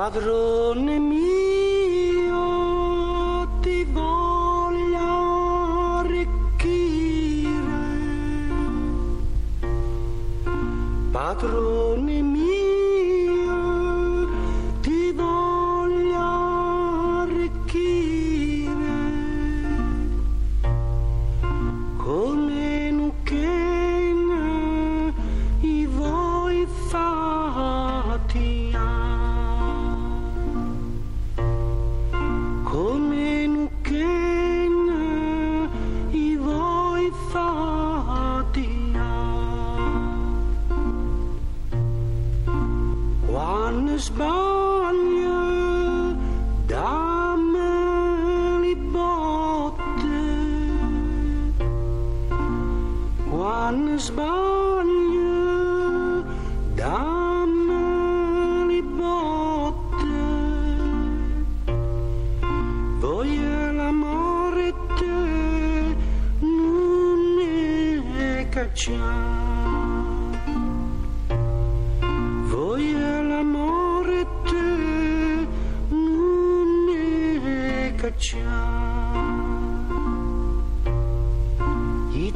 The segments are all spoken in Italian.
Padrone mio, Johannesburg.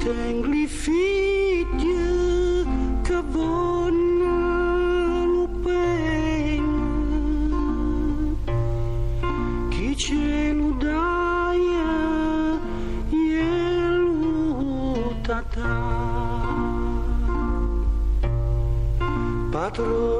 Tengli figli che vogliono bene chi ce lo dai glielo tata padrone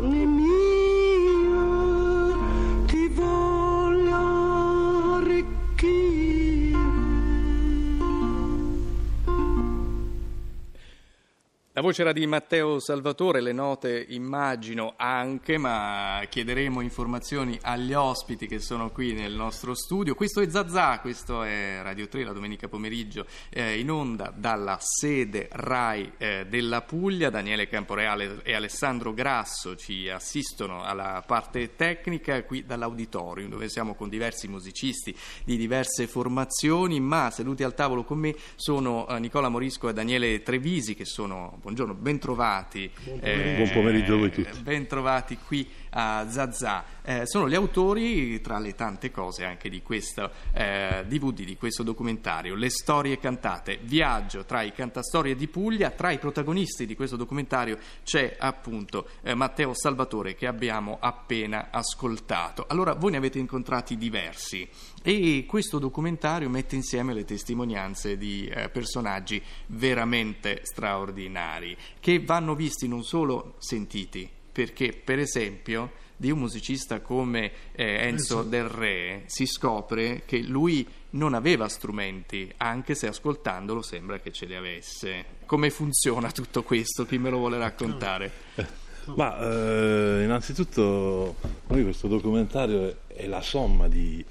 La voce era di Matteo Salvatore, le note immagino anche, ma chiederemo informazioni agli ospiti che sono qui nel nostro studio. Questo è Zazà, questo è Radio 3 la domenica pomeriggio eh, in onda dalla sede RAI eh, della Puglia. Daniele Camporeale e Alessandro Grasso ci assistono alla parte tecnica qui dall'auditorium dove siamo con diversi musicisti di diverse formazioni, ma seduti al tavolo con me sono eh, Nicola Morisco e Daniele Trevisi che sono buongiorno, bentrovati. pomeriggio. Buon pomeriggio a voi tutti. Bentrovati qui a Zazà. Eh, sono gli autori, tra le tante cose, anche di questo eh, DVD, di questo documentario, Le storie cantate, viaggio tra i cantastorie di Puglia. Tra i protagonisti di questo documentario c'è appunto eh, Matteo Salvatore che abbiamo appena ascoltato. Allora, voi ne avete incontrati diversi e questo documentario mette insieme le testimonianze di eh, personaggi veramente straordinari che vanno visti non solo sentiti, perché per esempio di un musicista come eh, Enzo Del Re si scopre che lui non aveva strumenti, anche se ascoltandolo sembra che ce li avesse. Come funziona tutto questo? Chi me lo vuole raccontare? Ma eh, innanzitutto noi questo documentario è, è la somma di,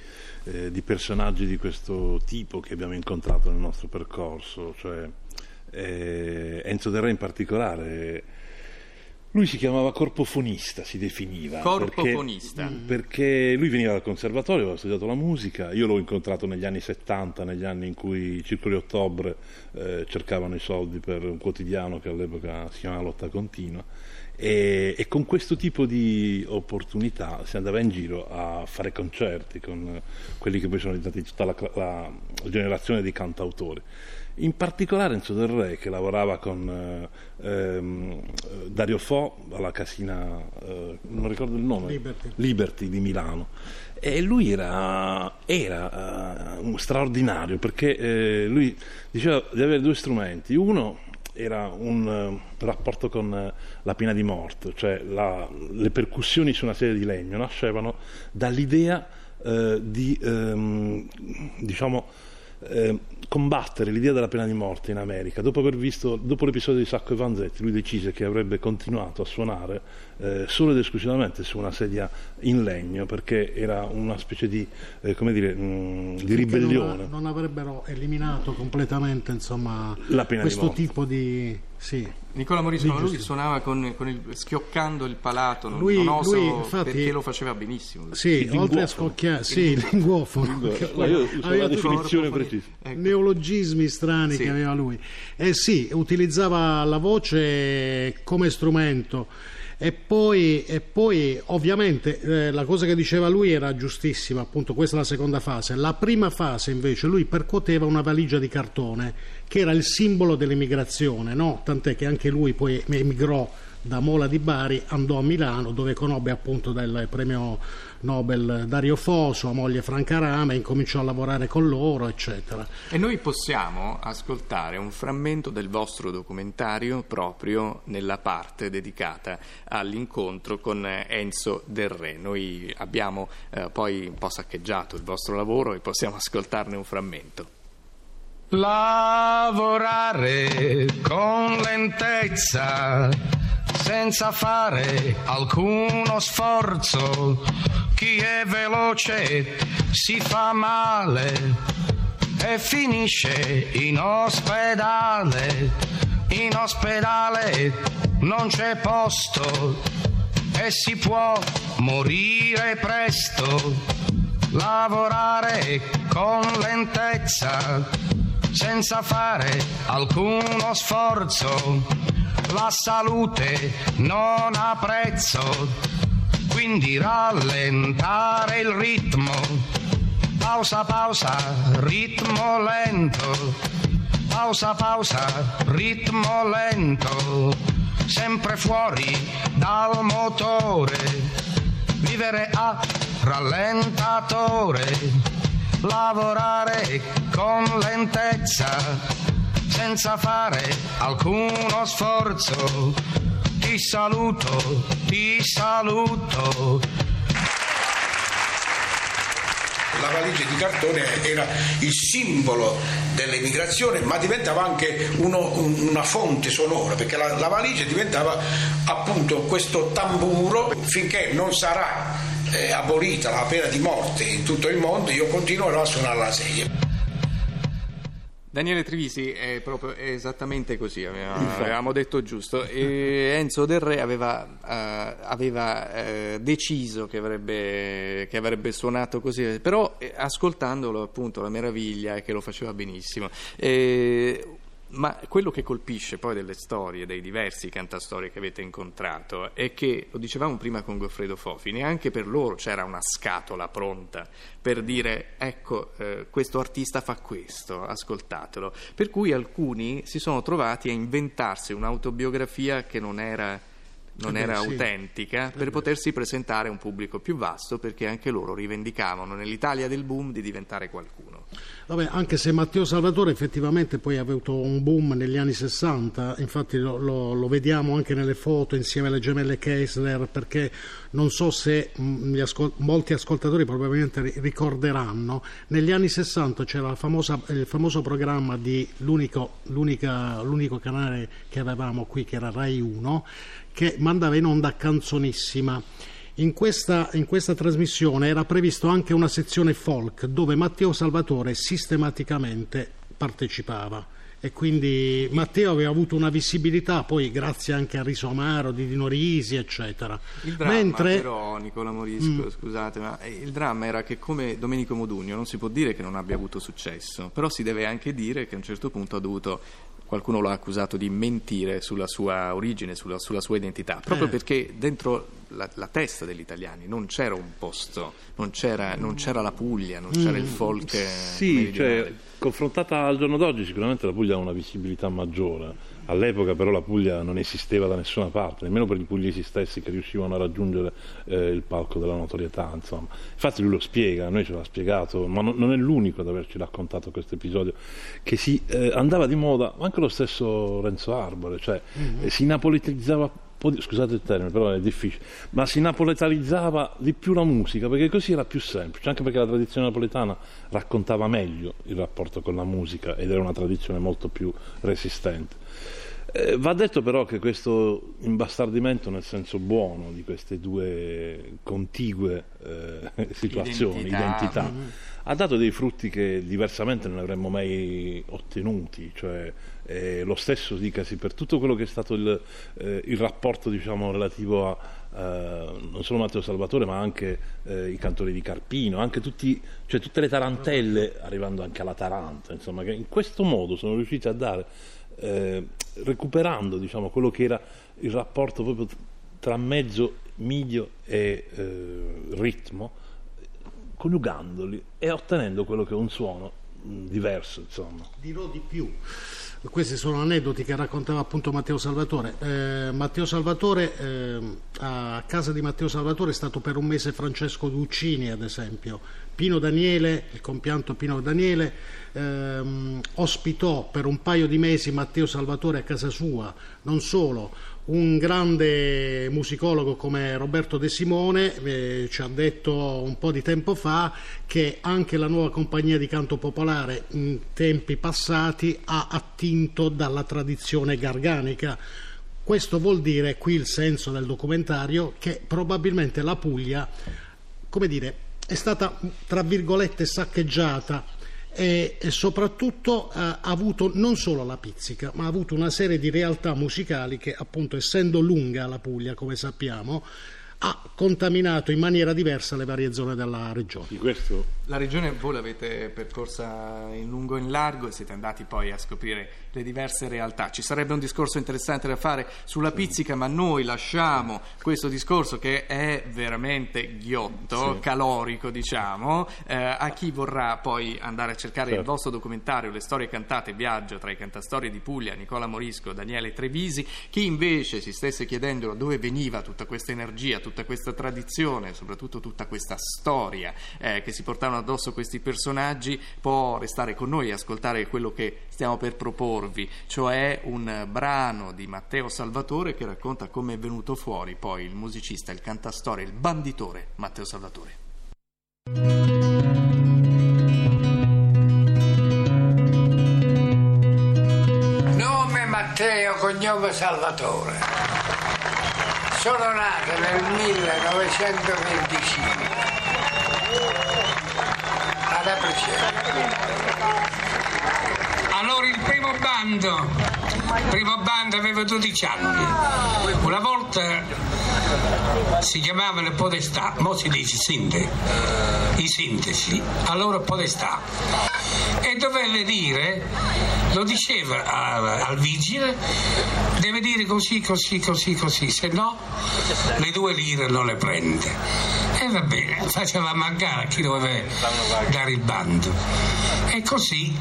eh, di, personaggi di questo tipo che abbiamo incontrato nel nostro percorso, cioè eh, Enzo Del Re in particolare. Lui si chiamava corpofonista, si definiva. Corpofonista. Perché, perché, lui veniva dal conservatorio, aveva studiato la musica, io l'ho incontrato negli anni 70, negli anni in cui i Circoli Ottobre eh, cercavano i soldi per un quotidiano che all'epoca si chiamava Lotta Continua. E, e, con questo tipo di opportunità si andava in giro a fare concerti con quelli che poi sono diventati tutta la, la generazione di cantautori. In particolare Enzo Del Re che lavorava con ehm, Dario Fo alla casina, eh, non ricordo il nome, Liberty, Liberty di Milano. E lui era, era uh, straordinario perché eh, lui diceva di avere due strumenti. Uno era un uh, rapporto con uh, la pina di morte, cioè la, le percussioni su una serie di legno nascevano dall'idea uh, di, um, diciamo, eh, combattere l'idea della pena di morte in America. Dopo aver visto, dopo l'episodio di Sacco e Vanzetti, lui decise che avrebbe continuato a suonare eh, solo ed esclusivamente su una sedia in legno perché era una specie di, eh, come dire, mh, di ribellione. Non, non, avrebbero eliminato completamente insomma, questo di tipo di... Sì. Nicola Morisco, lui suonava con, con il, schioccando il palato, non, lui, non oso lui, infatti, perché lo faceva benissimo. Lui. Sì, Il oltre a scocchiare, sì, il linguofono. La tutti definizione precisa. ecco. neologismi strani Sì. che aveva lui. Eh sì, utilizzava la voce come strumento E poi, e poi ovviamente eh, la cosa che diceva lui era giustissima, appunto questa è la seconda fase. La prima fase invece lui percuoteva una valigia di cartone che era il simbolo dell'emigrazione, no? tant'è che anche lui poi emigrò da Mola di Bari, andò a Milano dove conobbe appunto del premio Nobel Dario Fo, sua moglie Franca Rama, incominciò a lavorare con loro, eccetera. E noi possiamo ascoltare un frammento del vostro documentario proprio nella parte dedicata all'incontro con Enzo Del Re. Noi abbiamo eh, poi un po' saccheggiato il vostro lavoro e possiamo ascoltarne un frammento. Lavorare con lentezza senza fare alcuno sforzo. Chi è veloce si fa male e finisce in ospedale. In ospedale non c'è posto e si può morire presto. Lavorare con lentezza senza fare alcuno sforzo. La salute non ha prezzo, quindi rallentare il ritmo. Pausa, pausa, ritmo lento. Pausa, pausa, ritmo lento. Sempre fuori dal motore. Vivere a rallentatore lavorare con lentezza senza fare alcuno sforzo. Saluto, ti saluto. La valigia di cartone era il simbolo dell'emigrazione, ma diventava anche uno- una fonte sonora, perché la, la valigia diventava appunto questo tamburo finché non sarà eh, abolita la pena di morte in tutto il mondo, io continuerò a suonare la sedia. Daniele Trivisi è proprio è esattamente così, aveva- avevamo detto giusto. E Enzo Del Re aveva, eh, aveva, eh, deciso che avrebbe, che avrebbe suonato così, però eh, ascoltandolo appunto la meraviglia è che lo faceva benissimo. E- ma quello che colpisce poi delle storie, dei diversi cantastorie che avete incontrato, è che, lo dicevamo prima con Goffredo Fofi, neanche per loro c'era una scatola pronta per dire ecco, eh, questo artista fa questo, ascoltatelo. Per cui alcuni si sono trovati a inventarsi un'autobiografia che non era, non Eh era sì. autentica per potersi presentare a un pubblico più vasto perché anche loro rivendicavano nell'Italia del boom di diventare qualcuno. Vabbè, anche se Matteo Salvatore effettivamente poi ha avuto un boom negli anni 60, infatti lo, lo- lo vediamo anche nelle foto insieme alle gemelle Kessler, perché non so se mh, gli ascol- molti ascoltatori probabilmente ri- ricorderanno, negli anni 60 c'era famosa- il famoso programma di l'unico, l'unico canale che avevamo qui, che era Rai 1, che mandava in onda Canzonissima. In questa, in questa trasmissione era previsto anche una sezione folk dove Matteo Salvatore sistematicamente partecipava. E quindi Matteo aveva avuto una visibilità poi grazie anche a Riso Amaro di Dino Risi eccetera. Il dramma mentre però, Nicola Morisco, scusate, ma eh, il dramma era che come Domenico Modugno non si può dire che non abbia avuto successo, però si deve anche dire che a un certo punto ha dovuto, qualcuno lo ha accusato di mentire sulla sua origine, sulla, sulla sua identità, proprio Eh. perché dentro la, la testa degli italiani non c'era un posto, non c'era, non c'era la Puglia, non c'era il folk Sì, cioè, confrontata al giorno d'oggi sicuramente la Puglia ha una visibilità maggiore. All'epoca però la Puglia non esisteva da nessuna parte, nemmeno per i pugliesi stessi che riuscivano a raggiungere eh, il palco della notorietà. Insomma. Infatti lui lo spiega, a noi ce l'ha spiegato, ma non, non è l'unico ad averci raccontato questo episodio, che si eh, andava di moda, anche lo stesso Renzo Arbore, cioè eh, si napolitizzava scusate il termine, però è difficile, ma si napoletanizzava di più la musica perché così era più semplice, anche perché la tradizione napoletana raccontava meglio il rapporto con la musica ed era una tradizione molto più resistente. Eh, va detto però che questo imbastardimento nel senso buono di queste due contigue eh, situazioni, Identità. identità, ha dato dei frutti che diversamente non avremmo mai ottenuti, cioè eh, lo stesso dicasi per tutto quello che è stato il, eh, il rapporto diciamo, relativo a eh, non solo Matteo Salvatore ma anche eh, i cantori di Carpino, anche tutti, cioè tutte le tarantelle arrivando anche alla Taranta, insomma che in questo modo sono riusciti a dare, eh, recuperando diciamo, quello che era il rapporto proprio tra mezzo, midio e eh, ritmo, coniugandoli e ottenendo quello che è un suono mh, diverso, insomma. Dirò di più. Questi sono aneddoti che raccontava appunto Matteo Salvatore. Eh, Matteo Salvatore, eh, a casa di Matteo Salvatore è stato per un mese Francesco Guccini, ad esempio. Pino Daniele, il compianto Pino Daniele, ehm, ospitò per un paio di mesi Matteo Salvatore a casa sua, non solo, un grande musicologo come Roberto De Simone eh, ci ha detto un po' di tempo fa che anche la nuova compagnia di canto popolare in tempi passati ha attinto dalla tradizione garganica. Questo vuol dire, qui il senso del documentario, che probabilmente la Puglia, come dire, è stata tra virgolette saccheggiata e, e soprattutto eh, ha avuto non solo la pizzica, ma ha avuto una serie di realtà musicali che appunto essendo lunga la Puglia, come sappiamo, ha contaminato in maniera diversa le varie zone della regione. Questo La regione voi l'avete percorsa in lungo e in largo e siete andati poi a scoprire le diverse realtà. Ci sarebbe un discorso interessante da fare sulla pizzica, ma noi lasciamo questo discorso che è veramente ghiotto, Sì. calorico, diciamo, eh, a chi vorrà poi andare a cercare il Certo. vostro documentario Le storie cantate viaggio tra i cantastorie di Puglia, Nicola Morisco, Daniele Trevisi, chi invece si stesse chiedendo da dove veniva tutta questa energia, tutta questa tradizione, soprattutto tutta questa storia eh, che si portavano addosso questi personaggi, può restare con noi e ascoltare quello che stiamo per proporvi, cioè un brano di Matteo Salvatore che racconta come è venuto fuori poi il musicista, il cantastorie, il banditore Matteo Salvatore. Nome Matteo, cognome Salvatore. Sono nato nel 1925 ad Apriceno. Allora il primo bando, il primo bando avevo 12 anni. Una volta si chiamavano podestà, mo si dice sinte, i sintesi, allora podestà. E doveva dire, lo diceva a- al vigile, deve dire così, così, così, così, se no le due lire non le prende. E va bene, faceva mancare a chi doveva dare il bando. E così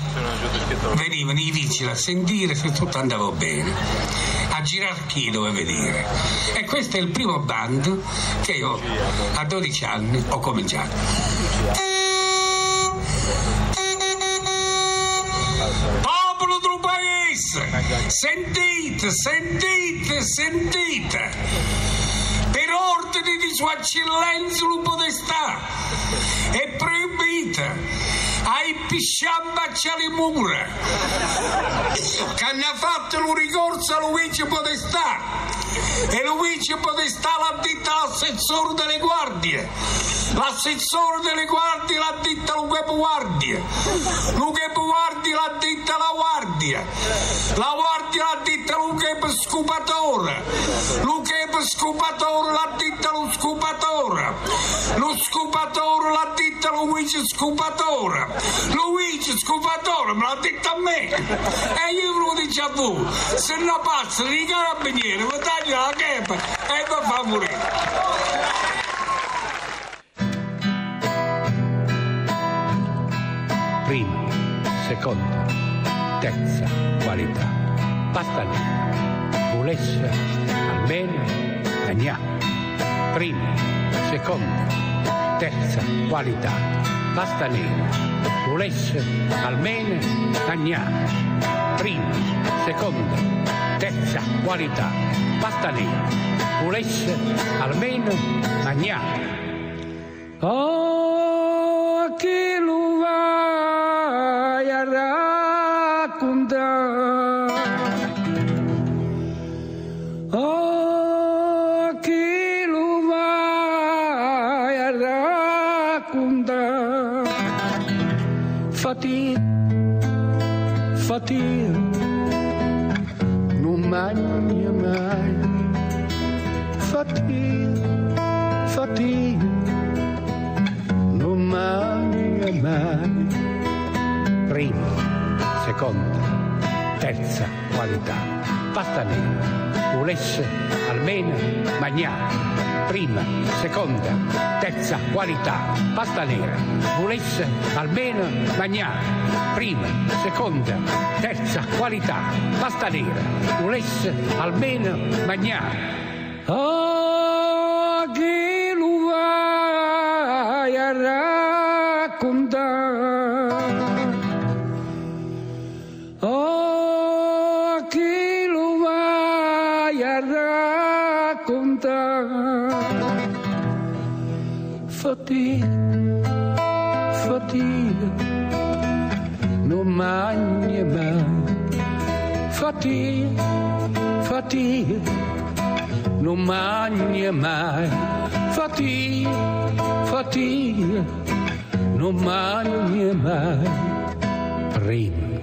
venivano i vigili a sentire se tutto andava bene, a girare chi doveva dire. E questo è il primo bando che io a 12 anni ho cominciato. Popolo del paese, sentite, sentite, sentite. Per ordine di Sua Eccellenza lo Podestà è proibita ai pisciambacci alle mura che hanno fatto un ricorso a Luigi Podestà e Luigi Podestà l'ha detta all'assessore delle guardie. L'assessore delle guardie l'ha detta guardia la web guardia l'ha detta alla guardia. La guardia l'ha detta web scupatore lo web scupatore l'ha detta allo scupatore lo scupatore l'ha detta Luigi scupatore. Luigi scupatore me l'ha detto a me. E io ve lo dico a voi se no passa di carabinieri mi taglia la chepa e mi fa morire prima, seconda, terza qualità. Pasta nera, volesse almeno mangiare. Prima, seconda, terza qualità. Pasta nera, volesse almeno mangiare. Prima, seconda, terza qualità. Pasta nera, volesse almeno mangiare. Oh, chi lo Fatica, fatica, non mangia mai. Fatica, fatica non mangia mai. Prima, seconda, terza qualità. pasta nera, volesse almeno mangiare. Prima, seconda, terza qualità, pasta nera, volesse almeno mangiare. Prima, seconda, terza qualità, pasta nera, volesse almeno mangiare. Oh, chi lo vai a raccontare? Fatica, fatica, non mangia mai. Fatica, fatica, non mangia mai. Fatica, fatica, non mangia mai. Prima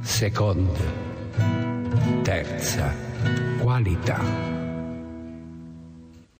seconda, terza qualità.